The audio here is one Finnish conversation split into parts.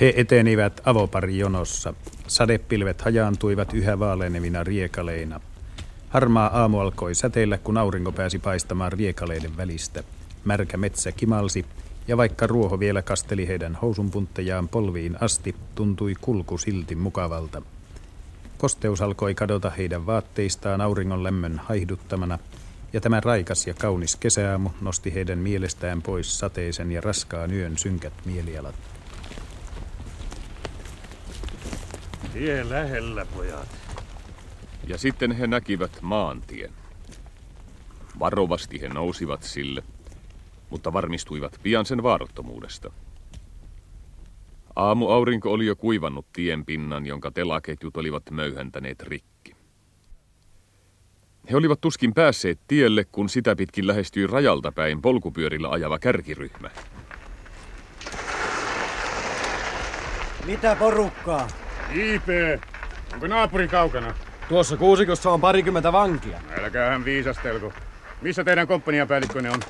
He etenivät avoparijonossa. Sadepilvet hajaantuivat yhä vaalenevina riekaleina. Harmaa aamu alkoi säteillä, kun aurinko pääsi paistamaan riekaleiden välistä. Märkä metsä kimalsi, ja vaikka ruoho vielä kasteli heidän housunpunttejaan polviin asti, tuntui kulku silti mukavalta. Kosteus alkoi kadota heidän vaatteistaan auringon lämmön haihduttamana, ja tämä raikas ja kaunis kesäaamu nosti heidän mielestään pois sateisen ja raskaan yön synkät mielialat. Tie lähellä, pojat. Ja sitten he näkivät maantien. Varovasti he nousivat sille, mutta varmistuivat pian sen vaarattomuudesta. Aamuaurinko oli jo kuivannut tien pinnan, jonka telaketjut olivat möyhäntäneet rikki. He olivat tuskin päässeet tielle, kun sitä pitkin lähestyi rajalta päin polkupyörillä ajava kärkiryhmä. Mitä porukkaa? IP, onko naapuri kaukana? Tuossa kuusikossa on parikymmentä vankia. Älkäähän viisastelko. Missä teidän komppaniapäällikkönne on?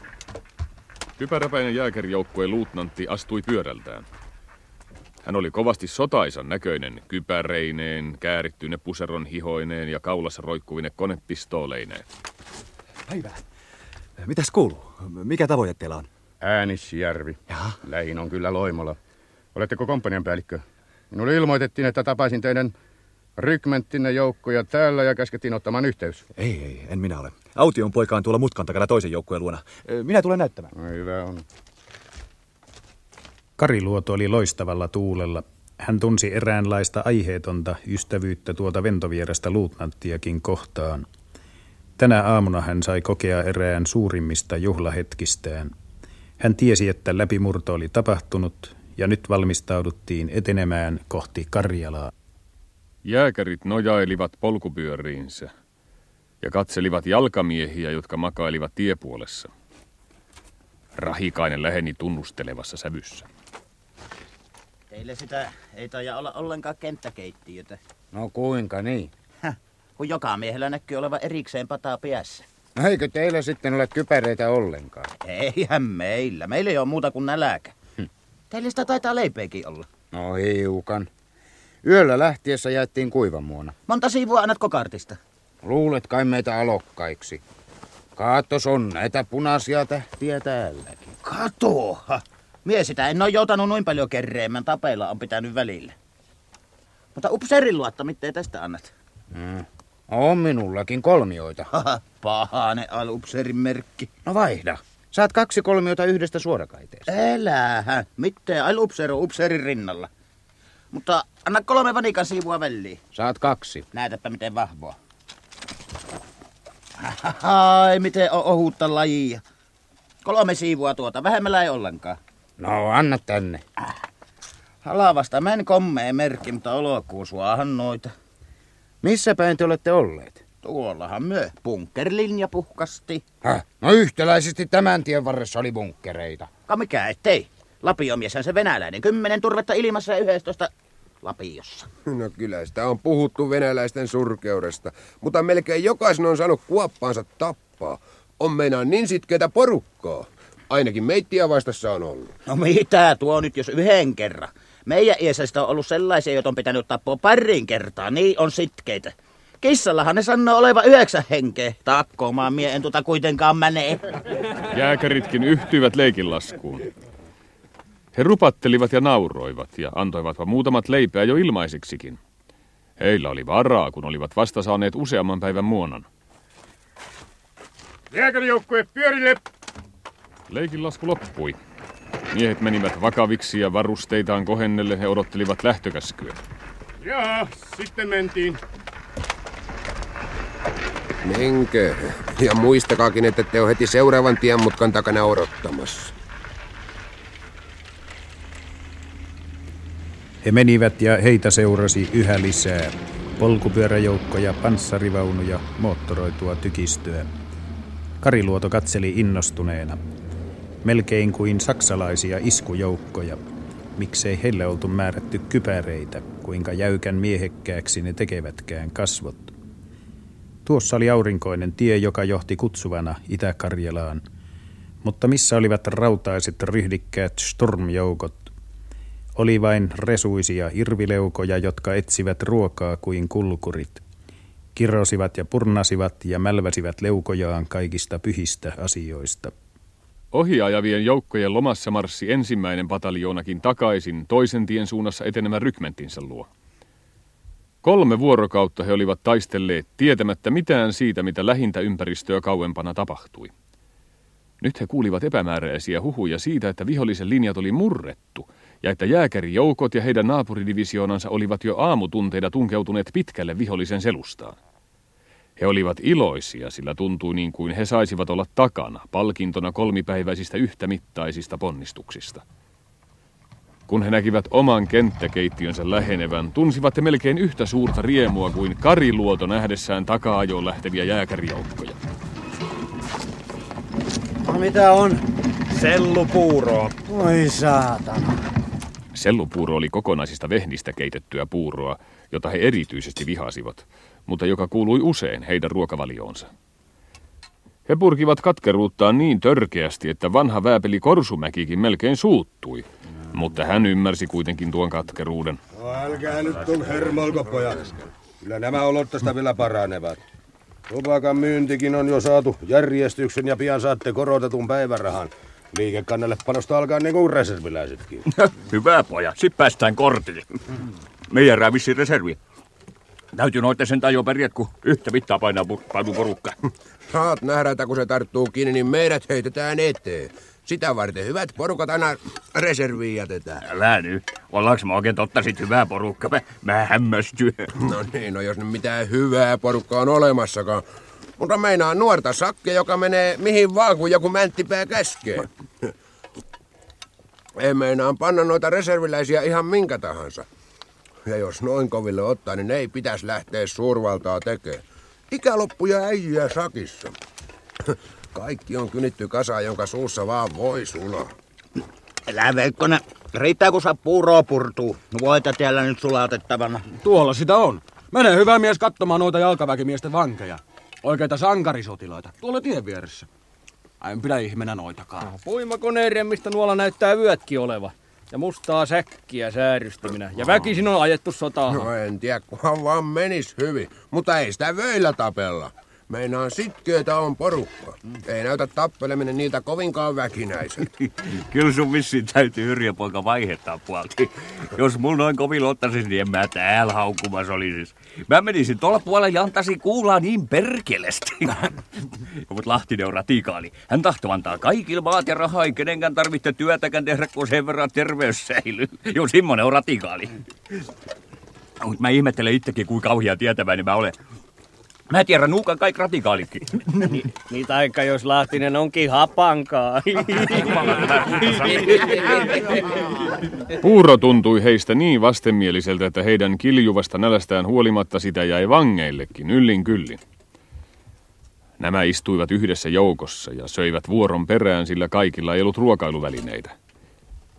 Typäräpäinen jääkärijoukkueen luutnantti astui pyörältään. Hän oli kovasti sotaisan näköinen, kypäreineen, käärittyne puseron hihoineen ja kaulassa roikkuvine konepistooleineen. Päivää. Mitäs kuuluu? Mikä tavoite teillä on? Äänisjärvi. Jaha. Lähin on kyllä Loimola. Oletteko komppanian päällikkö? Minulle ilmoitettiin, että tapaisin teidän rykmenttinne joukkoja täällä ja käskettiin ottamaan yhteys. Ei, ei, en minä ole. Aution poika on tuolla mutkan takana toisen joukkueen luona. Minä tulen näyttämään. No, hyvä on. Kariluoto oli loistavalla tuulella. Hän tunsi eräänlaista aiheetonta ystävyyttä tuota ventovierasta luutnanttiakin kohtaan. Tänä aamuna hän sai kokea erään suurimmista juhlahetkistään. Hän tiesi, että läpimurto oli tapahtunut ja nyt valmistauduttiin etenemään kohti Karjalaa. Jääkärit nojailivat polkupyöriinsä ja katselivat jalkamiehiä, jotka makailivat tiepuolessa. Rahikainen läheni tunnustelevassa sävyssä. Teille sitä ei taida olla ollenkaan kenttäkeittiötä. No kuinka niin? Häh, kun joka miehellä näkyy olevan erikseen pataa päässä. No eikö teillä sitten ole kypäreitä ollenkaan? Eihän meillä. Meillä ei ole muuta kuin näläkä. Teillä sitä taitaa leipeäkin olla. No hiukan. Yöllä lähtiessä jaettiin kuivamuona. Monta sivua annat kokartista? Luulet kai meitä alokkaiksi. Kaatos on näitä punaisia tähtiä täälläkin. Katoa! Mie sitä en ole joutanut noin paljon kerreemmän. Tapeilla on pitänyt välillä. Mutta upseerin luotta, mitä tästä annat? Mm. On minullakin kolmioita. Pahane al upseerin merkki. No vaihda. Saat kaksi kolmiota yhdestä suorakaiteesta. Älähän. Mitä al upseeri on upseerin rinnalla. Mutta anna kolme vanikan siivua väliin. Saat kaksi. Näytäpä miten vahvoa. Ai, miten on ohutta lajia. Kolme siivua tuota, vähemmällä ei ollenkaan. No, anna tänne. Halavasta men kommeen merkki, mutta olokuu suahan noita. Missä päin te olette olleet? Tuollahan myö. Bunkerlinja puhkasti. Häh? No yhtäläisesti tämän tien varressa oli bunkkereita. Ka mikä ettei. Lapiomieshän se venäläinen. Kymmenen turvetta ilmassa ja yhdestoista Lapiossa. No kyllä sitä on puhuttu venäläisten surkeudesta, mutta melkein jokaisen on saanut kuoppaansa tappaa. On meinaan niin sitkeitä porukkaa. Ainakin meittiä vastassa on ollut. No mitä tuo nyt, jos yhden kerran? Meidän iäsästä on ollut sellaisia, joita on pitänyt tappaa parin kertaa. Niin on sitkeitä. Kissallahan ne sanoo oleva yhdeksän henkeä. Takkomaan mie en tuota kuitenkaan menee. Jääkäritkin yhtyivät leikinlaskuun. He rupattelivat ja nauroivat ja antoivatpa muutamat leipää jo ilmaiseksikin. Heillä oli varaa, kun olivat vasta saaneet useamman päivän muonan. Jääkärijoukkue pyörille! Leikinlasku loppui. Miehet menivät vakaviksi ja varusteitaan kohennelle he odottelivat lähtökäskyä. Jaa, sitten mentiin. Menkö. Ja muistakaakin, että te on heti seuraavan tienmutkan takana odottamassa. He menivät ja heitä seurasi yhä lisää. Polkupyöräjoukkoja, panssarivaunuja, moottoroitua tykistöä. Kariluoto katseli innostuneena. Melkein kuin saksalaisia iskujoukkoja. Miksei heille oltu määrätty kypäreitä, kuinka jäykän miehekkääksi ne tekevätkään kasvot. Tuossa oli aurinkoinen tie, joka johti kutsuvana Itä-Karjalaan. Mutta missä olivat rautaiset ryhdikkäät stormjoukot? Oli vain resuisia irvileukoja, jotka etsivät ruokaa kuin kulkurit. Kirosivat ja purnasivat ja mälväsivät leukojaan kaikista pyhistä asioista. Ohiajavien joukkojen lomassa marssi ensimmäinen pataljoonakin takaisin toisen tien suunnassa etenemään rykmenttinsä luo. Kolme vuorokautta he olivat taistelleet tietämättä mitään siitä, mitä lähintä ympäristöä kauempana tapahtui. Nyt he kuulivat epämääräisiä huhuja siitä, että vihollisen linjat oli murrettu ja että jääkärijoukot ja heidän naapuridivisioonansa olivat jo aamutunteina tunkeutuneet pitkälle vihollisen selustaan. He olivat iloisia, sillä tuntui niin kuin he saisivat olla takana palkintona kolmipäiväisistä yhtämittaisista ponnistuksista. Kun he näkivät oman kenttäkeittiönsä lähenevän, tunsivat he melkein yhtä suurta riemua kuin Kariluoto nähdessään taka-ajoon lähteviä jääkärijoukkoja. No mitä on? Sellupuuroa. Oi saatana. Sellupuuro oli kokonaisista vehnistä keitettyä puuroa, jota he erityisesti vihasivat, mutta joka kuului usein heidän ruokavalioonsa. He purkivat katkeruuttaan niin törkeästi, että vanha vääpeli Korsumäkikin melkein suuttui, mutta hän ymmärsi kuitenkin tuon katkeruuden. No älkää nyt tul hermolko pojat. Kyllä nämä olot tästä vielä paranevat. Tupakan myyntikin on jo saatu järjestyksen ja pian saatte korotetun päivärahan. Liikekannelle panosta alkaa niin kuin reserviläisetkin. Hyvä poja, sit päästään kortille. Meidän rävissi reservi. Täytyy noita sen jo pärjät, kun yhtä mittaa painaa panu porukka. Saat nähdä, että kun se tarttuu kiinni, niin meidät heitetään eteen. Sitä varten hyvät porukat aina reserviin jätetään. Älä nyt. Ollaanko me oikein totta sit hyvää porukka? Mä, mä hämmästyn. No niin, no jos nyt mitään hyvää porukkaa on olemassakaan. Mutta meinaa nuorta sakkia, joka menee mihin vaan, kun joku mänttipää käskee. Ei meinaa panna noita reserviläisiä ihan minkä tahansa. Ja jos noin koville ottaa, niin ei pitäisi lähteä suurvaltaa tekemään. Ikäloppuja äijyä sakissa. Kaikki on kynitty kasaan, jonka suussa vaan voi sulaa. Elä Veikkonen, riittää kun saa puuroa purtuu. Voita täällä nyt sulatettavana. Tuolla sitä on. Mene hyvä mies katsomaan noita jalkaväkimiesten vankeja. Oikeita sankarisotilaita. Tuolla tien vieressä. En pidä ihmenä noitakaan. Puimakoneen mistä nuolla näyttää vyötkin oleva. Ja mustaa säkkiä säärystiminä. Ja väkisin on ajettu sotaan. No en tiedä, kunhan vaan menis hyvin. Mutta ei sitä vöillä tapella. Meinaan sitkeetä on porukka. Ei näytä tappeleminen niiltä kovinkaan väkinäiseltä. Kyllä sun vissiin täytyy Yrjö poika vaihettaa puolti. Jos mulla noin kovin ottaisis, niin en mä täällä haukkumas olisis. Mä menisin tuolla puolella jantasi kuulaa niin perkelesti. Mut Lahtinen on ratikaali. Hän tahtoo antaa kaikille maat ja rahaa, ei kenenkään tarvitse työtäkään tehdä, kun sen verran terveys säilyy. Joo, semmonen on ratikaali. Mut mä ihmettelen itsekin, kuinka kauhia tietäväinen mä olen. Mä tiedän nuukan kaikki ratikaalitkin. Niin, niin taikka jos Lahtinen onkin hapankaa. Puuro tuntui heistä niin vastenmieliseltä, että heidän kiljuvasta nälästään huolimatta sitä jäi vangeillekin yllin kyllin. Nämä istuivat yhdessä joukossa ja söivät vuoron perään, sillä kaikilla ei ollut ruokailuvälineitä.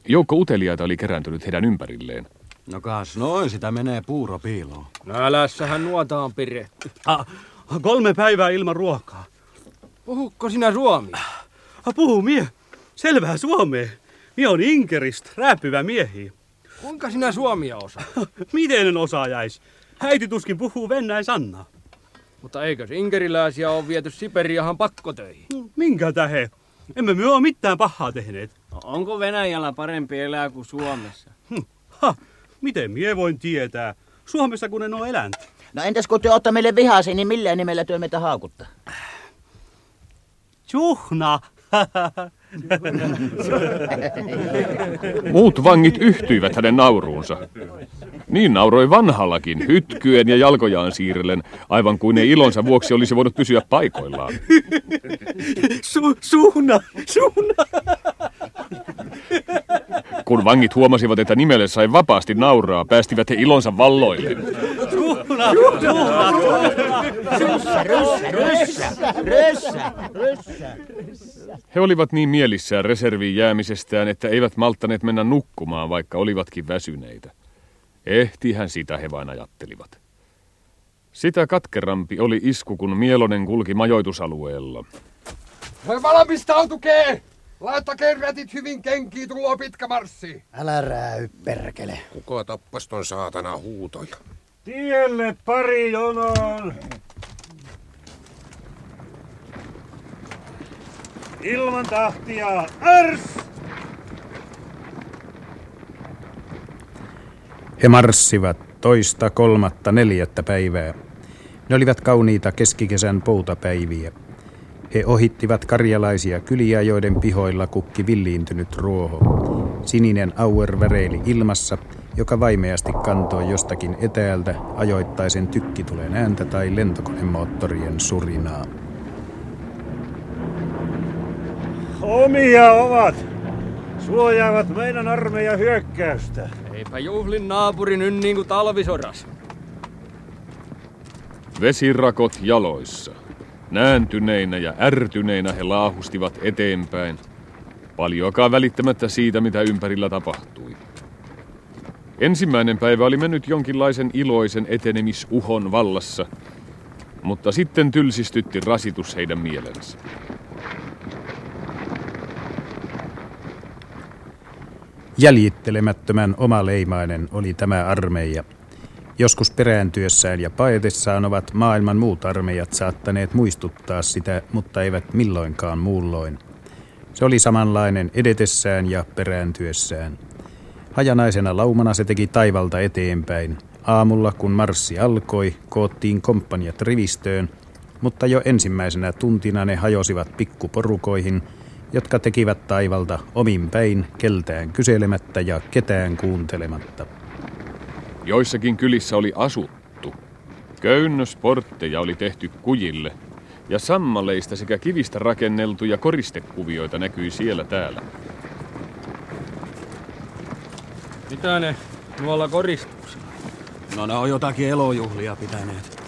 Joukko uteliaita oli kerääntynyt heidän ympärilleen. No kas noin sitä menee puuro piiloon. Nälässähän nuotaan pire. Ah, kolme päivää ilman ruokaa. Puhukko sinä suomi? Ah, puhu mie. Selvää suomea. Mie on Inkeristä, rääpyvä miehi. Kuinka sinä suomia osaa? Miten en osaa jäis? Äiti tuskin puhuu Venäjän sannaa. Mutta eikö inkeriläisiä ole viety Siperiahan pakkotöihin? Minkä tähe? Emme me ole mitään pahaa tehneet. No, onko Venäjällä parempi elää kuin Suomessa? Hm. Ha, miten mie voin tietää? Suomessa kun en ole elänyt. No entäs kun te ottaa meille vihasi, niin millä nimellä työ meitä haakuttaa? Juhna! Muut vangit yhtyivät hänen nauruunsa. Niin nauroi vanhallakin, hytkyen ja jalkojaan siirrellen, aivan kuin ne ilonsa vuoksi olisi voinut pysyä paikoillaan. Su, suuna, suuna. Kun vangit huomasivat, että nimelle sai vapaasti nauraa, päästivät he ilonsa valloille. Suuna, suuna, ryssä, ryssä, ryssä, ryssä, ryssä. He olivat niin mielissään reserviin jäämisestään, että eivät malttaneet mennä nukkumaan, vaikka olivatkin väsyneitä. Ehtihän sitä he vain ajattelivat. Sitä katkerampi oli isku, kun Mielonen kulki majoitusalueella. Valmistautukee! Laita kerratit hyvin kenkiin, tuloo pitkä marssi. Älä rääy, perkele. Kuka tappas ton saatana huutoja? Tielle pari jonoon. Ilman tahtia, ärs! He marssivat toista, kolmatta, neljättä päivää. Ne olivat kauniita keskikesän poutapäiviä. He ohittivat karjalaisia kyliä, joiden pihoilla kukki villiintynyt ruoho. Sininen auer väreili ilmassa, joka vaimeasti kantoi jostakin etäältä ajoittaisen tykkitulen ääntä tai lentokonemoottorien surinaa. Omia ovat. Suojaavat meidän armeijan hyökkäystä. Eipä juhlin naapurin nyt niin kuin talvisodas. Vesirakot jaloissa. Nääntyneinä ja ärtyneinä he laahustivat eteenpäin, paljoakaan välittämättä siitä, mitä ympärillä tapahtui. Ensimmäinen päivä oli mennyt jonkinlaisen iloisen etenemisuhon vallassa, mutta sitten tylsistytti rasitus heidän mielensä. Jäljittelemättömän omaleimainen oli tämä armeija. Joskus perääntyessään ja paetessaan ovat maailman muut armeijat saattaneet muistuttaa sitä, mutta eivät milloinkaan muulloin. Se oli samanlainen edetessään ja perääntyessään. Hajanaisena laumana se teki taivalta eteenpäin. Aamulla, kun marssi alkoi, koottiin komppaniat rivistöön, mutta jo ensimmäisenä tuntina ne hajosivat pikkuporukoihin, jotka tekivät taivalta omin päin, keltään kyselemättä ja ketään kuuntelematta. Joissakin kylissä oli asuttu. Köynnösportteja oli tehty kujille, ja sammaleista sekä kivistä rakenneltuja koristekuvioita näkyi siellä täällä. Mitä ne nuolla koristuksia? No ne on jotakin elojuhlia pitäneet.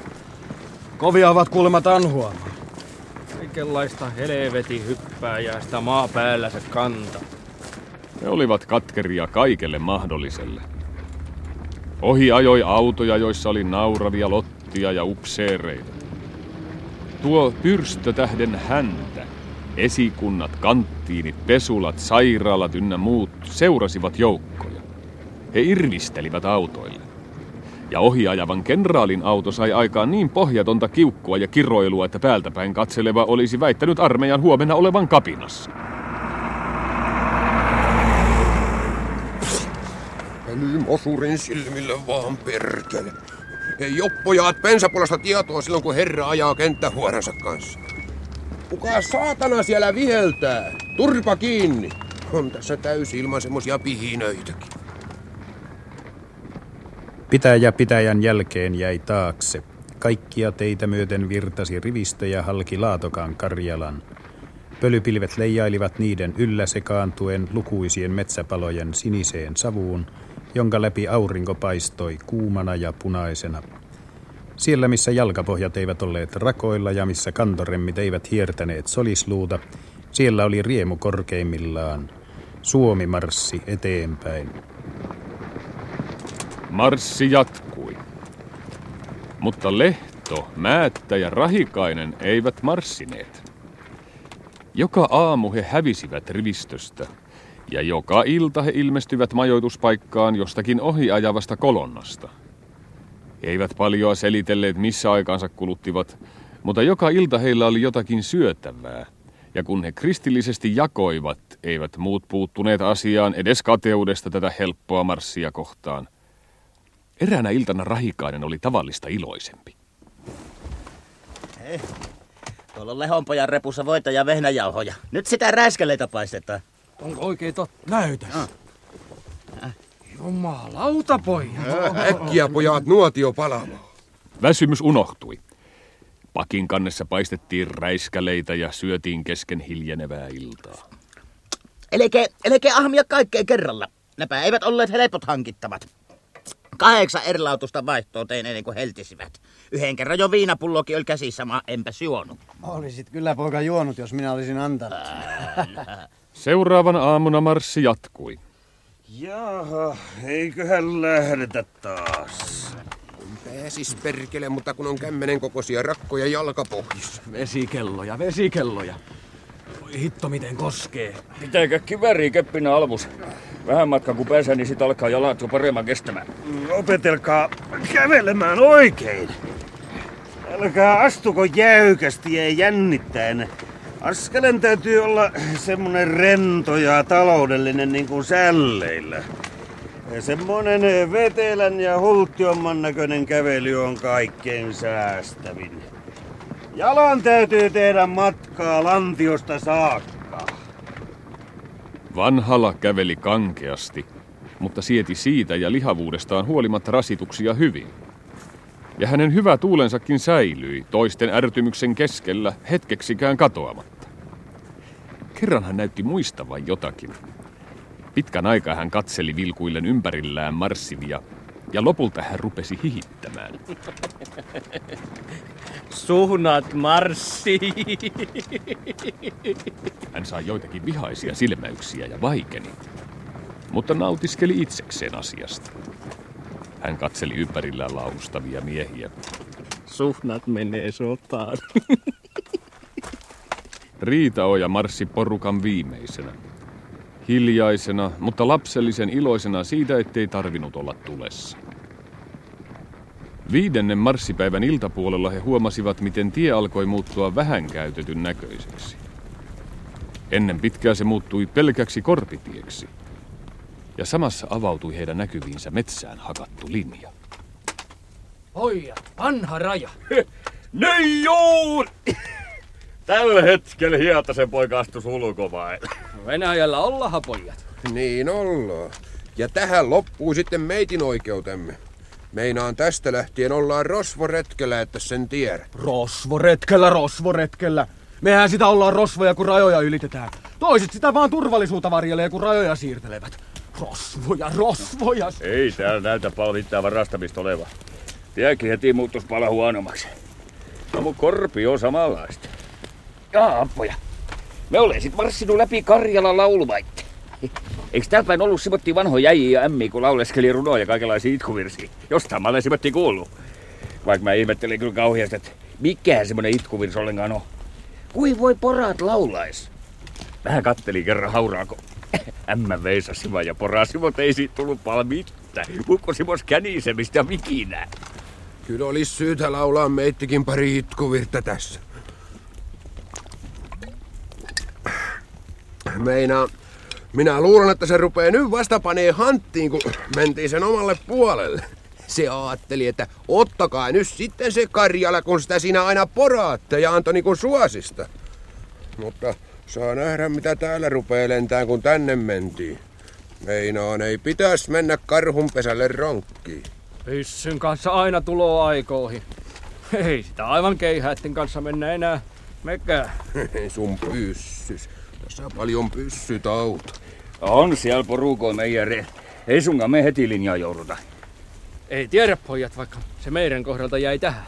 Kovia ovat kuulemma tanhuamaan. Kaikenlaista helveti hyppää ja sitä maa päällä se kanta. Ne olivat katkeria kaikelle mahdolliselle. Ohi ajoi autoja, joissa oli nauravia lottia ja upseereita. Tuo pyrstötähden häntä, esikunnat, kanttiinit, pesulat, sairaalat ynnä muut seurasivat joukkoja. He irvistelivät autoille. Ja ohiajavan kenraalin auto sai aikaan niin pohjatonta kiukkua ja kiroilua, että päältäpäin katseleva olisi väittänyt armeijan huomenna olevan kapinassa. Mosurin silmille vaan perkele. Ei joppojaat pensapulasta tietoa silloin, kun herra ajaa kenttähuoransa kanssa. Kuka saatana siellä viheltää? Turpa kiinni. On tässä täysi ilman semmosia pihinöitäkin. Pitäjä pitäjän jälkeen jäi taakse. Kaikkia teitä myöten virtasi rivistöjä halki Laatokan Karjalan. Pölypilvet leijailivat niiden yllä sekaantuen lukuisien metsäpalojen siniseen savuun, jonka läpi aurinko paistoi kuumana ja punaisena. Siellä, missä jalkapohjat eivät olleet rakoilla ja missä kantoremmit eivät hiertäneet solisluuta, siellä oli riemu korkeimmillaan. Suomi marssi eteenpäin. Marssi jatkui. Mutta Lehto, Määttä ja Rahikainen eivät marssineet. Joka aamu he hävisivät rivistöstä, ja joka ilta he ilmestyvät majoituspaikkaan jostakin ohiajavasta kolonnasta. He eivät paljoa selitelleet, missä aikaansa kuluttivat, mutta joka ilta heillä oli jotakin syötävää. Ja kun he kristillisesti jakoivat, eivät muut puuttuneet asiaan edes kateudesta tätä helppoa marssia kohtaan. Eräänä iltana Rahikainen oli tavallista iloisempi. Hei, tuolla on Lehonpojan repussa voita ja vehnäjauhoja. Nyt sitä räiskeleitä paistetaan. Onko oikein totta? Näytä. Jumalauta, pojat. Äkkiä pojat nuotio palaamaan. Väsymys unohtui. Pakin kannessa paistettiin räiskäleitä ja syötiin kesken hiljenevää iltaa. Elikkä, elikkä ahmia kaikkea kerralla. Nämä eivät olleet helpot hankittavat. Kahdeksan erilautusta vaihtoa tein ennen kuin heltisivät. Yhden kerran jo viinapullokin oli käsissä, mä enpä juonut. Olisit kyllä poika juonut, jos minä olisin antanut. Seuraavana aamuna marssi jatkui. Jaha, eiköhän lähdetä taas. Pääsis perkele, mutta kun on kämmenen kokoisia rakkoja jalkapohjissa. Vesikelloja, vesikelloja. hitto miten koskee. Pitääkö kiväri keppinä almus? Vähän matka kun pääsee, niin sit alkaa jalat jo paremmin kestämään. Opetelkaa kävelemään oikein. Älkää astuko jäykästi ja jännittäen. Askelen täytyy olla semmonen rento ja taloudellinen niin kuin sälleillä. Semmonen vetelän ja hulttiomman näköinen kävely on kaikkein säästävin. Jalan täytyy tehdä matkaa lantiosta saakka. Vanhala käveli kankeasti, mutta sieti siitä ja lihavuudestaan huolimatta rasituksia hyvin. Ja hänen hyvä tuulensakin säilyi toisten ärtymyksen keskellä hetkeksikään katoamatta. Kerran hän näytti muistavan jotakin. Pitkän aikaa hän katseli vilkuillen ympärillään marssivia, ja lopulta hän rupesi hihittämään. Suhnat marssi. Hän sai joitakin vihaisia silmäyksiä ja vaikeni, mutta nautiskeli itsekseen asiasta. Hän katseli ympärillään laustavia miehiä. Suhnat menee sotaan. Riitaoja marssi porukan viimeisenä. Hiljaisena, mutta lapsellisen iloisena siitä, ettei tarvinnut olla tulessa. Viidennen marssipäivän iltapuolella he huomasivat, miten tie alkoi muuttua vähän käytetyn näköiseksi. Ennen pitkää se muuttui pelkäksi korpitieksi. Ja samassa avautui heidän näkyviinsä metsään hakattu linja. Pojat, vanha raja. Neijuun! Tällä hetkellä Hietasen poika astus ulkomaille. Venäjällä ollaan pojat. Niin ollaan. Ja tähän loppuu sitten meitin oikeutemme. Meinaan tästä lähtien ollaan rosvoretkellä, että sen tiedät. Rosvoretkellä, rosvoretkellä. Mehän sitä ollaan rosvoja, kun rajoja ylitetään. Toiset sitä vaan turvallisuutta varjelee, kun rajoja siirtelevät. Rosvoja, rosvoja. Ei täällä näytä paljon mitään varastamista oleva. Tiekin heti muuttus paljon huonommaksi. No mun korpi on samanlaista. Jaa, poja. Me olen sit marssinut läpi Karjalan laulumaitte. Eikö täällä päin ollut semmoittia vanhoja jäjiä ja ämmiä, kun lauleskeli runoja ja kaikenlaisia itkuvirsiä? Jostain mä olen semmoittia kuullut. Vaikka mä ihmettelin kyllä kauheasti, että mikä semmonen itkuvirsi ollenkaan on. Kui voi poraat laulais? Vähän kattelin kerran hauraa, kun ämmä veisasi vaan ja porasi, mutta ei siitä tullut. Mukkosi mos känisemistä ja mikinää. Kyllä olisi syytä laulaa meittikin pari itkuvirttä tässä. Meinaa, minä luulen, että se rupeaa nyt vasta panee hanttiin, kun mentiin sen omalle puolelle. Se ajatteli, että ottakaa nyt sitten se Karjala, kun sitä siinä aina poraatte ja antoi niin kuin suosista. Mutta saa nähdä, mitä täällä rupeaa lentää, kun tänne mentiin. Meinaan ei pitäisi mennä karhunpesälle ronkkiin. Pyssyn kanssa aina tuloa aikoihin. Ei sitä aivan keihäitten kanssa mennä enää mekään. Sun pyssys. Tässä on paljon pyssyt. On siellä porukoon meijäre. Ei sunkaan me heti linjaa jouduta. Ei tiedä pojat, vaikka se meidän kohdalta jäi tähän.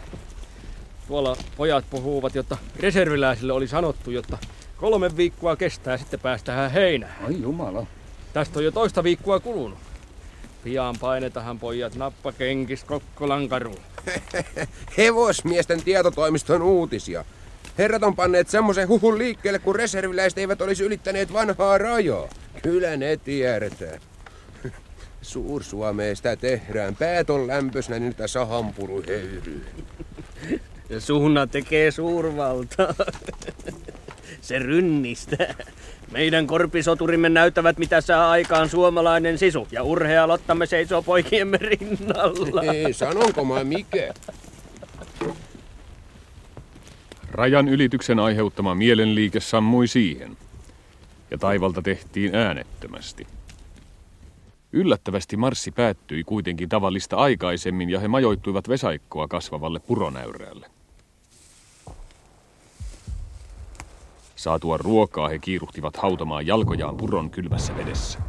Tuolla pojat puhuvat, jotta reserviläisille oli sanottu, jotta kolme viikkoa kestää sitten päästään heinään. Ai jumala. Tästä on jo toista viikkoa kulunut. Pian painetahan pojat nappa kenkis Kokkolan karuun. Hevosmiesten tietotoimiston uutisia. Herrat on panneet semmoisen huhun liikkeelle, kun reserviläiset eivät olisi ylittäneet vanhaa rajaa. Kyllä ne tiedetään. Suur-Suomeen sitä tehdään. Päät on lämpöisenä, niin niitä sahanpuru höyryy. Ja suunna tekee suurvaltaa. Se rynnistää. Meidän korpisoturimme näyttävät, mitä saa aikaan suomalainen sisu, ja urhealottamme seisoo poikiemme rinnalla. Ei, sanonko mä mikä? Rajan ylityksen aiheuttama mielenliike sammui siihen, ja taivalta tehtiin äänettömästi. Yllättävästi marssi päättyi kuitenkin tavallista aikaisemmin ja he majoittuivat vesaikkoa kasvavalle puronäyrälle. Saatua ruokaa he kiiruhtivat hautamaan jalkojaan puron kylmässä vedessä.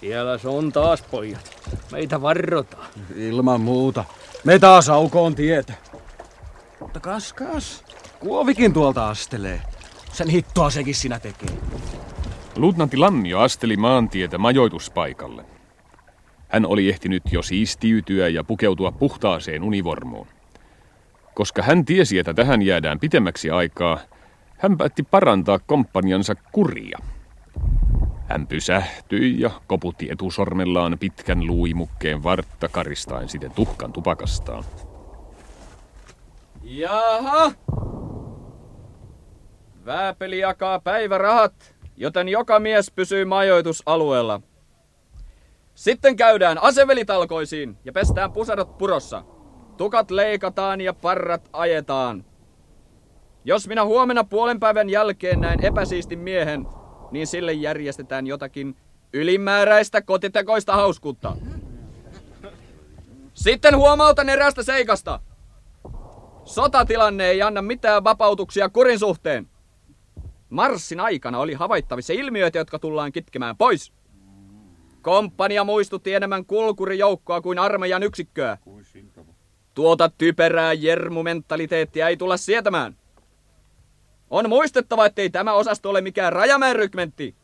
Siellä se on taas pojat. Meitä varrotaan. Ilman muuta. Me taas aukoon tietä. Mutta kas kas. Kuovikin tuolta astelee. Sen hittoa sekin sinä tekee. Luutnantti Lammio asteli maantietä majoituspaikalle. Hän oli ehtinyt jo siistiytyä ja pukeutua puhtaaseen univormuun. Koska hän tiesi, että tähän jäädään pitemmäksi aikaa, hän päätti parantaa komppaniansa kuria. Hän pysähtyi ja koputti etusormellaan pitkän luimukkeen vartta karistain sitten tuhkan tupakastaan. Jaha! Vääpeli jakaa päivärahat, joten joka mies pysyy majoitusalueella. Sitten käydään asevelitalkoisiin ja pestään pusadot purossa. Tukat leikataan ja parrat ajetaan. Jos minä huomenna puolen päivän jälkeen näen epäsiistin miehen, niin sille järjestetään jotakin ylimääräistä kotitekoista hauskuutta. Sitten huomautan erästä seikasta. Sotatilanne ei anna mitään vapautuksia kurin suhteen. Marssin aikana oli havaittavissa ilmiöitä, jotka tullaan kitkemään pois. Komppania muistutti enemmän kulkurijoukkoa kuin armeijan yksikköä. Tuota typerää jermumentaliteettia ei tulla sietämään. On muistettava, ettei tämä osasto ole mikään Rajamäen rykmentti,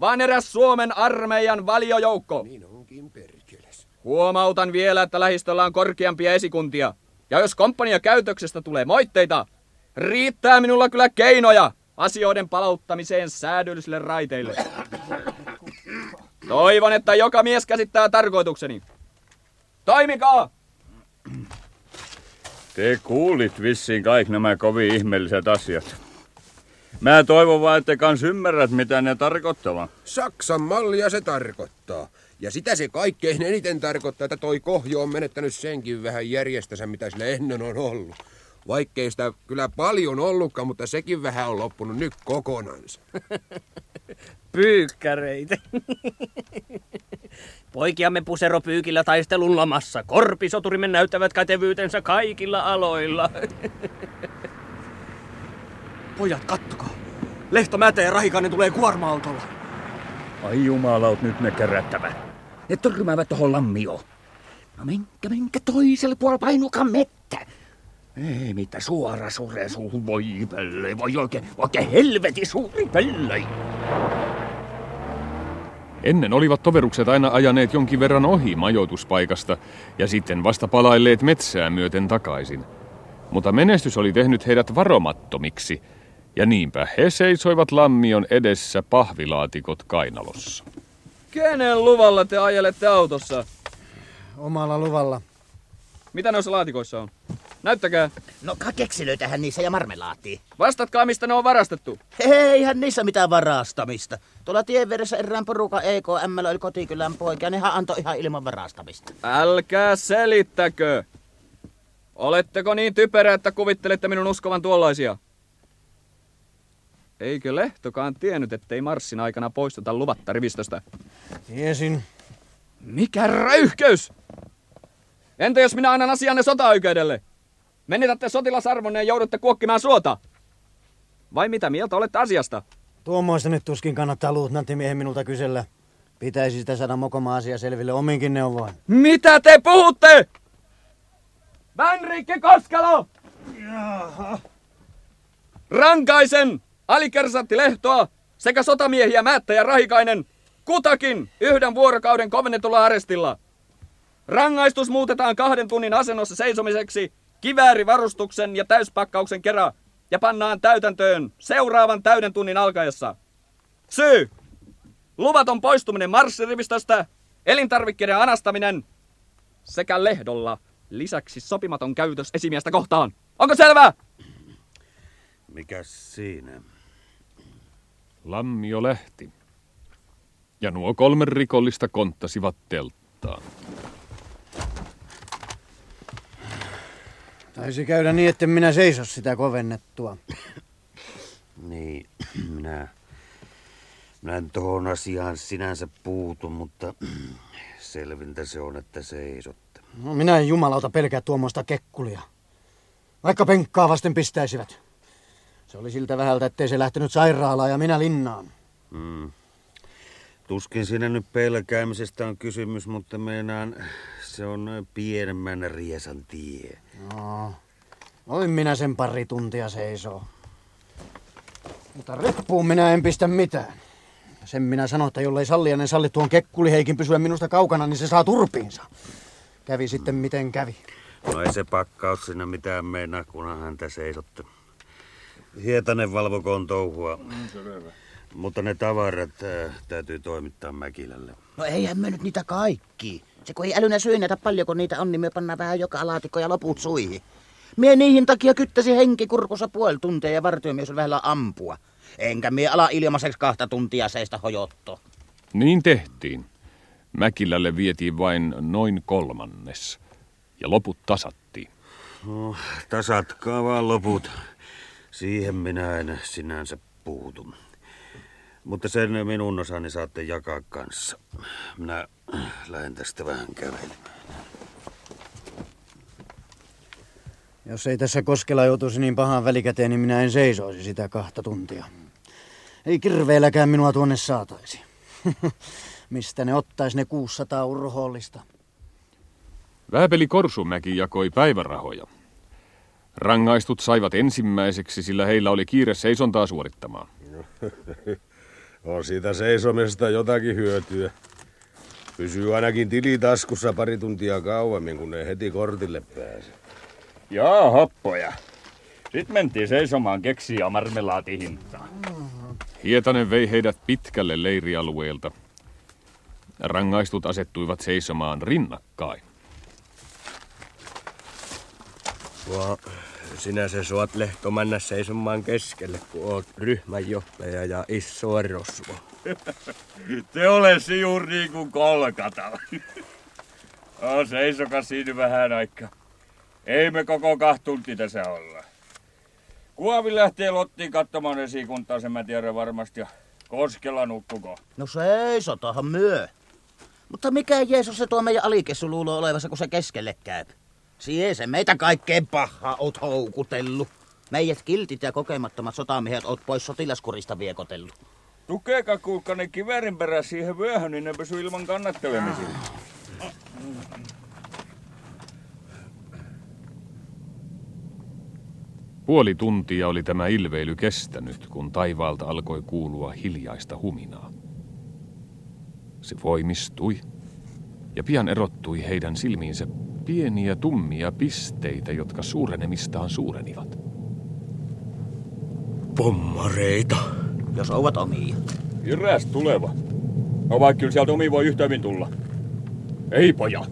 vaan eräs Suomen armeijan valiojoukko. Niin onkin perkeles. Huomautan vielä, että lähistöllä on korkeampia esikuntia. Ja jos komppania käytöksestä tulee moitteita, riittää minulla kyllä keinoja asioiden palauttamiseen säädyllisille raiteille. Toivon, että joka mies käsittää tarkoitukseni. Toimikaa! Te kuulit vissiin kaikki nämä kovin ihmeelliset asiat. Mä toivon vaan, että kans ymmärrät, mitä ne tarkoittavat. Saksan mallia se tarkoittaa. Ja sitä se kaikkein eniten tarkoittaa, että toi kohjo on menettänyt senkin vähän järjestänsä, mitä sillä ennen on ollut. Vaikkei sitä kyllä paljon ollutkaan, mutta sekin vähän on loppunut nyt kokonansa. Pyykkäreitä. Poikiamme puseropyykillä taistelun lomassa. Korpisoturimme näyttävät kätevyytensä kaikilla aloilla. Pojat, kattokaa. Lehto Mätä ja Rahikainen tulee kuorma-autolla. Ai jumalaut, nyt ne kerättävät. Ne törmäävät tohon lammioon. No menkää, menkää toiselle puolella painukaa mettä. Ei mitä suora sure suuhun, voi pelle, voi oikein, oikein helvetin suuri pelle. Ennen olivat toverukset aina ajaneet jonkin verran ohi majoituspaikasta ja sitten vasta palailleet metsää myöten takaisin. Mutta menestys oli tehnyt heidät varomattomiksi, ja niinpä he seisoivat lammion edessä pahvilaatikot kainalossa. Kenen luvalla te ajelette autossa? Omalla luvalla. Mitä noissa laatikoissa on? Näyttäkää. No keksilöitähän niissä ja marmelaattia. Vastatkaa, mistä ne on varastettu. Eihän niissä mitään varastamista. Tuolla tien vieressä erään porukan EKM oli kotikylän poikia, nehän antoi ihan ilman varastamista. Älkää selittäkö. Oletteko niin typerä, että kuvittelette minun uskovan tuollaisia? Eikö Lehtokaan tiennyt, ettei marssin aikana poistuta luvatta rivistöstä? Tiesin. Mikä räyhkeys! Entä jos minä annan asianne sotaoikeudelle? Menetätte sotilasarvonne ja joudutte kuokkimaan suota. Vai mitä mieltä olette asiasta? Tuommoista nyt tuskin kannattaa luutnanttimiehen minulta kysellä. Pitäisi sitä saada mokoma asia selville ominkin neuvoin. Mitä te puhutte? Vänrikki Koskelo! Jaha. Rankaisen alikersantti Lehtoa sekä sotamiehiä Määttä ja Rahikainen kutakin yhden vuorokauden kovennetulla arestilla. Rangaistus muutetaan kahden tunnin asennossa seisomiseksi kiväärivarustuksen ja täyspakkauksen kerran ja pannaan täytäntöön seuraavan täyden tunnin alkaessa. Syy! Luvaton poistuminen marssirivistöstä, elintarvikkeiden anastaminen sekä lehdolla lisäksi sopimaton käytös esimiestä kohtaan. Onko selvää? Mikäs siinä? Lammio lähti. Ja nuo kolme rikollista konttasivat telttaan. Taisi käydä niin, että minä seiso sitä kovennettua. Niin, minä... Minä en tuohon asiaan sinänsä puutu, mutta selvintä se on, että seisotte. No minä en jumalauta pelkää tuommoista kekkulia. Vaikka penkkaa vasten pistäisivät. Se oli siltä vähältä, ettei se lähtenyt sairaalaan ja minä linnaan. Mm. Tuskin siinä nyt pelkäämisestä on kysymys, mutta meinaan se on pienemmän riesan tie. No, noin minä sen pari tuntia seisoo. Mutta reppuun minä en pistä mitään. Sen minä sanon, että jollei Sallianen salli tuon kekkuliheikin pysyä minusta kaukana, niin se saa turpiinsa. Kävi sitten miten kävi. No ei se pakkaus sinne mitään mennä, kunhan häntä seisotte. Hietanen valvokoon touhua. selvä. Mutta ne tavarat äh, täytyy toimittaa Mäkilälle. No eihän me nyt niitä kaikki. Se kun ei älynä syynätä paljon, kun niitä on, niin me pannaan vähän joka laatikko ja loput suihin. Mie niihin takia kyttäsi henki kurkussa puoli tuntia ja vartiomies on vähällä ampua. Enkä mie ala ilmaiseksi kahta tuntia seistä hojotto. Niin tehtiin. Mäkilälle vietiin vain noin kolmannes. Ja loput tasattiin. No, tasatkaa vaan loput. Siihen minä en sinänsä puutu. Mutta sen minun osani saatte jakaa kanssa. Minä lähden tästä vähän kävelemään. Jos ei tässä koskella joutuisi niin pahaan välikäteen, niin minä en seisoisi sitä kahta tuntia. Ei kirveelläkään minua tuonne saataisi. Mistä ne ottaisi ne 600 urhoollista? Vääpeli Korsumäki jakoi päivärahoja. Rangaistut saivat ensimmäiseksi, sillä heillä oli kiire seisontaa suorittamaan. On siitä seisomisesta jotakin hyötyä. Pysyy ainakin tilitaskussa pari tuntia kauemmin, kun ei heti kortille pääse. Jaa, hoppoja. Sitten mentiin seisomaan keksiä ja marmelaatihintaa. Hietanen vei heidät pitkälle leirialueelta. Rangaistut asettuivat seisomaan rinnakkain. Sua, sinä se suot lehtomänä seisomaan keskelle, kun oot ryhmänjohtaja ja iso rosvo. Te ole juuri niin kuin kolkata. No, seisoka siinä vähän aikaa. Ei me koko kahtunti tässä olla. Kuovi lähtee Lottiin katsomaan esikuntaa, sen mä tiedän varmasti. Ja Koskela nukkuko. No seisotahan myö. Mutta mikä Jeesus se tuo meidän alikessu luulo olevassa, kun se keskelle käy? Sie se meitä kaikkein pahaa oot houkutellut. Meidät kiltit ja kokemattomat sotamiehet oot pois sotilaskurista viekotellut. Tukeeka kuulka ne kivärin perä siihen vyöhön, niin ne pysy ilman kannattelemisia. Puoli tuntia oli tämä ilveily kestänyt, kun taivaalta alkoi kuulua hiljaista huminaa. Se voimistui ja pian erottui heidän silmiinsä pieniä tummia pisteitä, jotka suurenemistaan suurenivat. Pommareita. Jos ovat omia. Iräs tuleva. No vaikka kyllä sieltä omi voi yhtä hyvin tulla. Ei poja.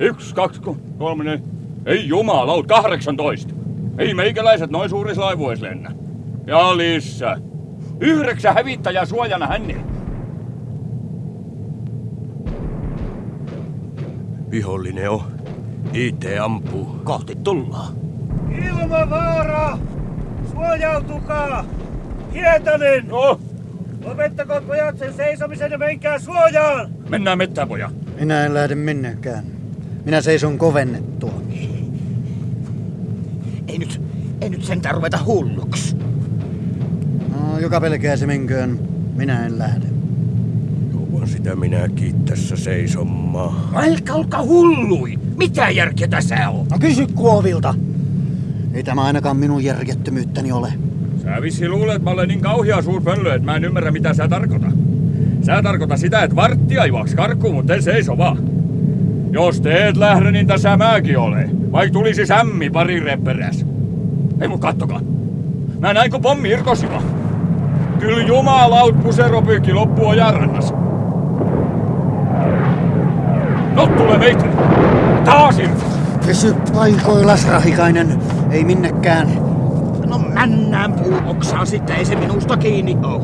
Yksi, kaksi, ko- kolme, neljä. Ei jumalaut, 18. Ei meikäläiset noin suurissa laivuissa lennä. Ja lisää. Yhdeksän hävittäjää suojana hänne. Vihollinen on. IT ampuu. Kohti tullaan. Ilmavaara! Suojautukaa! Hietanen! No? Lopettakoon pojat sen seisomisen ja menkää suojaan! Mennään mettään, poja. Minä en lähde minnekään. Minä seison kovennettua. Ei nyt, ei nyt sentään ruveta hulluksi. No, joka pelkää se menköön. Minä en lähde. Jouan sitä minäkin tässä seisomaan. Älkää olkaa hullui! Mitä järkeä tässä on? No kysy Kuovilta. Ei tämä ainakaan minun järjettömyyttäni ole. Sä vissi luulet, että mä olen niin kauhea suurpöllö, että mä en ymmärrä mitä sä tarkoitat. Sä tarkoita sitä, että varttia juoks karkuun, mutta en seiso vaan. Jos te et lähde, niin tässä mäkin olen. Vaikka tulisi sämmi pari reperäs. Ei mut kattokaa. Mä näin kun pommi irkosiva. Kyllä jumalaut puseropyykki loppuu ojarannas. No tulee meitä. Taas irti. Pysy paikoillas, Rahikainen. Ei minnekään. No männään puuoksaa sitten, ei se minusta kiinni oo.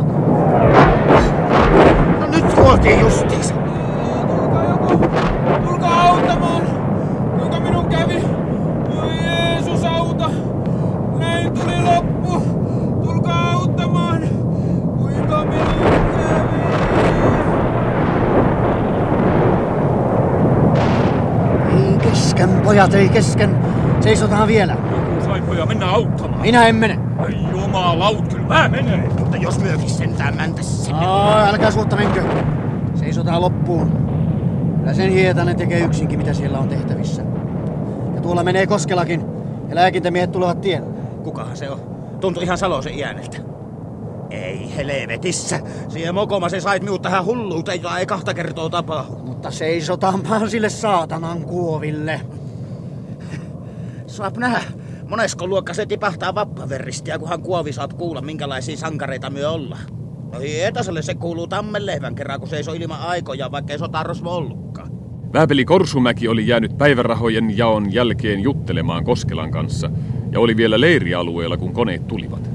No nyt kuoltiin justiinsa. Tulkaa auttamaan! Kuinka minun kävi? Voi Jeesus auta! Näin tuli loppu! Tulkaa auttamaan! Kuinka minun kävi? Ei kesken, pojat, ei kesken. Seisotaan vielä. Saippoja, mennään auttamaan. Minä en mene. Ai jumalaut, kyllä mä menen. Mutta jos myökin sentään mäntäs sinne. Aa, älkää suotta menkö. Seisotaan loppuun. Kyllä sen Hietanen tekee yksinkin, mitä siellä on tehtävissä. Ja tuolla menee Koskelakin. Ja lääkintämiehet tulevat tielle. Kukahan se on? Tuntui ihan Salosen ääneltä. Ei helvetissä. Siihen mokoma se sait minut tähän hulluuteen, jota ei kahta kertaa tapahdu. Mutta seisotaan vaan sille saatanan kuoville. Saap nähdä, monesko luokka se tipahtaa vappaverristiä, kunhan kuovi saap kuulla, minkälaisia sankareita me olla. No hietaselle se kuuluu tammenlehvän kerran, kun se ei ole ilman aikoja, vaikka ei sotarosvo ollutkaan. Vääpeli Korsumäki oli jäänyt päivärahojen jaon jälkeen juttelemaan Koskelan kanssa ja oli vielä leirialueella, kun koneet tulivat.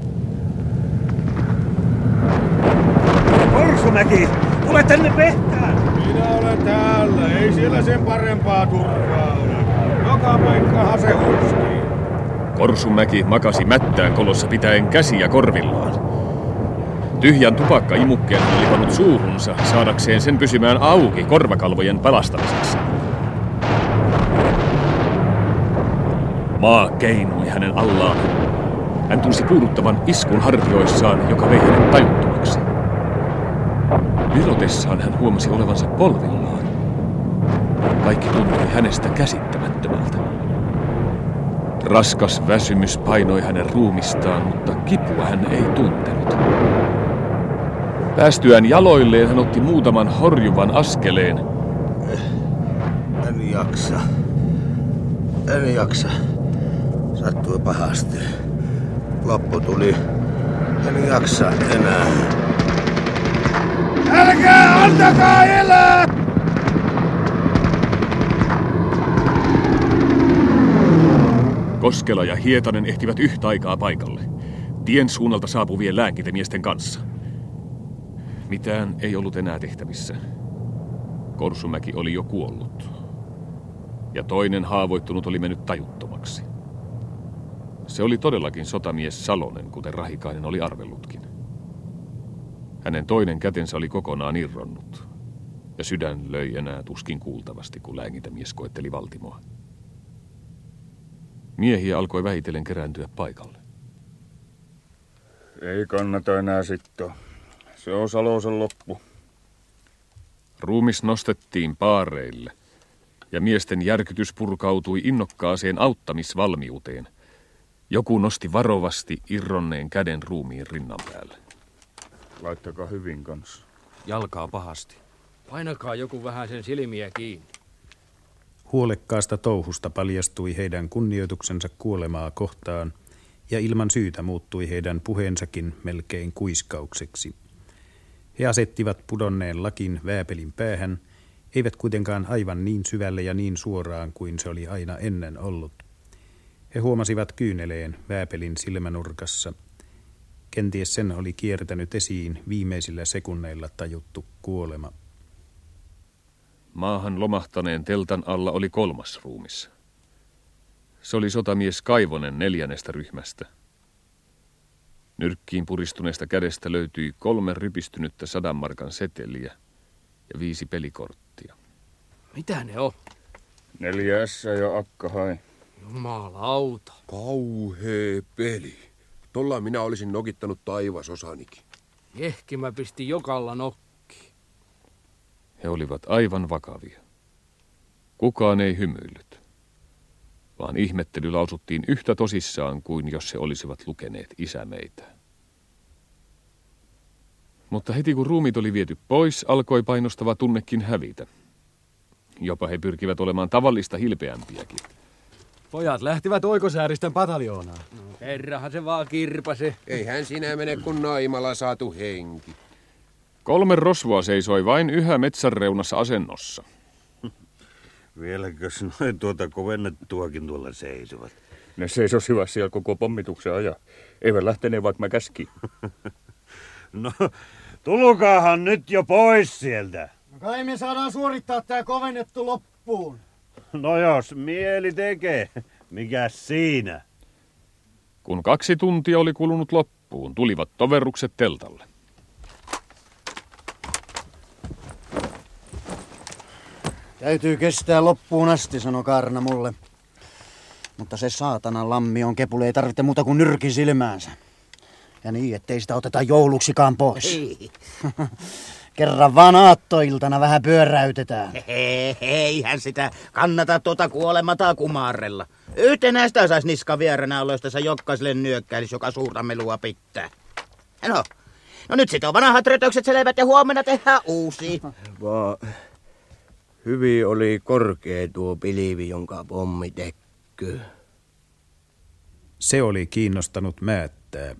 Korsumäki, tule tänne pehtään! Minä olen täällä, ei siellä sen parempaa turvaa ole. Joka paikkahan se huskii. Korsumäki makasi mättään kolossa pitäen käsiä korvillaan. Tyhjän tupakkaimukkeen oli pannut suuhunsa saadakseen sen pysymään auki korvakalvojen pelastamiseksi. Maa keinui hänen allaan. Hän tunsi puuduttavan iskun hartioissaan, joka vei hänet tajuttomaksi. Virotessaan hän huomasi olevansa polvillaan. Kaikki tuntui hänestä käsittämättömältä. Raskas väsymys painoi hänen ruumistaan, mutta kipua hän ei tuntenut. Päästyään jaloilleen hän otti muutaman horjuvan askeleen. En jaksa. En jaksa. Sattui pahasti. Loppu tuli. En jaksa enää. Älkää antakaa elää! Koskela ja Hietanen ehtivät yhtä aikaa paikalle. Tien suunnalta saapuvien lääkintämiesten kanssa. Mitään ei ollut enää tehtävissä. Korsumäki oli jo kuollut. Ja toinen haavoittunut oli mennyt tajuttomaksi. Se oli todellakin sotamies Salonen, kuten Rahikainen oli arvellutkin. Hänen toinen kätensä oli kokonaan irronnut, ja sydän löi enää tuskin kuultavasti, kun lääkintämies koetteli Valtimoa. Miehiä alkoi vähitellen kerääntyä paikalle. Ei kannata enää sittoa. Se on Salosen loppu. Ruumis nostettiin paareille, ja miesten järkytys purkautui innokkaaseen auttamisvalmiuteen. Joku nosti varovasti irronneen käden ruumiin rinnan päälle. Laittakaa hyvin kanssa. Jalkaa pahasti. Painakaa joku vähän sen silmiä kiinni. Huolekkaasta touhusta paljastui heidän kunnioituksensa kuolemaa kohtaan, ja ilman syytä muuttui heidän puheensakin melkein kuiskaukseksi. He asettivat pudonneen lakin vääpelin päähän, eivät kuitenkaan aivan niin syvälle ja niin suoraan kuin se oli aina ennen ollut. He huomasivat kyyneleen vääpelin silmänurkassa. Kenties sen oli kiertänyt esiin viimeisillä sekunneilla tajuttu kuolema. Maahan lomahtaneen teltan alla oli kolmas ruumis. Se oli sotamies Kaivonen neljännestä ryhmästä. Nyrkkiin puristuneesta kädestä löytyi kolme rypistynyttä sadan markan seteliä ja viisi pelikorttia. Mitä ne on? Neljä S ja akka hai. Jumalauta. Kauhee peli. Tolla minä olisin nokittanut taivasosanikin. Jehki mä pistin jokalla nokki. He olivat aivan vakavia. Kukaan ei hymyillyt, vaan ihmettely lausuttiin yhtä tosissaan kuin jos he olisivat lukeneet isämeitä. Mutta heti kun ruumit oli viety pois, alkoi painostava tunnekin hävitä. Jopa he pyrkivät olemaan tavallista hilpeämpiäkin. Pojat lähtivät oikosääristen pataljoonaan. No, herrahan se vaan kirpase. Ei hän sinä mene, kun naimalla saatu henki. Kolme rosvoa seisoi vain yhä metsän reunassa asennossa. Vieläkös noin tuota kovennettuakin tuolla seisovat? Ne seisosivat siellä koko pommituksen ajan. Eivät lähteneet, vaikka mä käskin. No, tulukaahan nyt jo pois sieltä. No kai me saadaan suorittaa tää kovennettu loppuun. No jos mieli tekee, mikä siinä? Kun kaksi tuntia oli kulunut loppuun, tulivat toverrukset teltalle. Täytyy kestää loppuun asti, sanoi Kaarna mulle. Mutta se saatana lammi on kepule ei tarvitse muuta kuin nyrkin silmäänsä. Ja niin, ettei sitä oteta jouluksikaan pois. Ei. Kerran vaan aattoiltana vähän pyöräytetään. Hei, eihän sitä kannata tuota kuolemataa kumarrella. Yhtenäistä saisi niska vieränä oloistensa jokaiselle nyökkäilis, joka suurta melua pitää. No, no nyt sit on vanhat rötökset selvät ja huomenna tehdään uusi. Vaan hyvin oli korkea tuo pilvi, jonka pommi tekkyy. Se oli kiinnostanut määttää.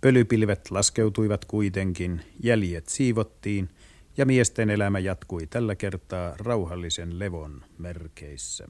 Pölypilvet laskeutuivat kuitenkin, jäljet siivottiin ja miesten elämä jatkui tällä kertaa rauhallisen levon merkeissä.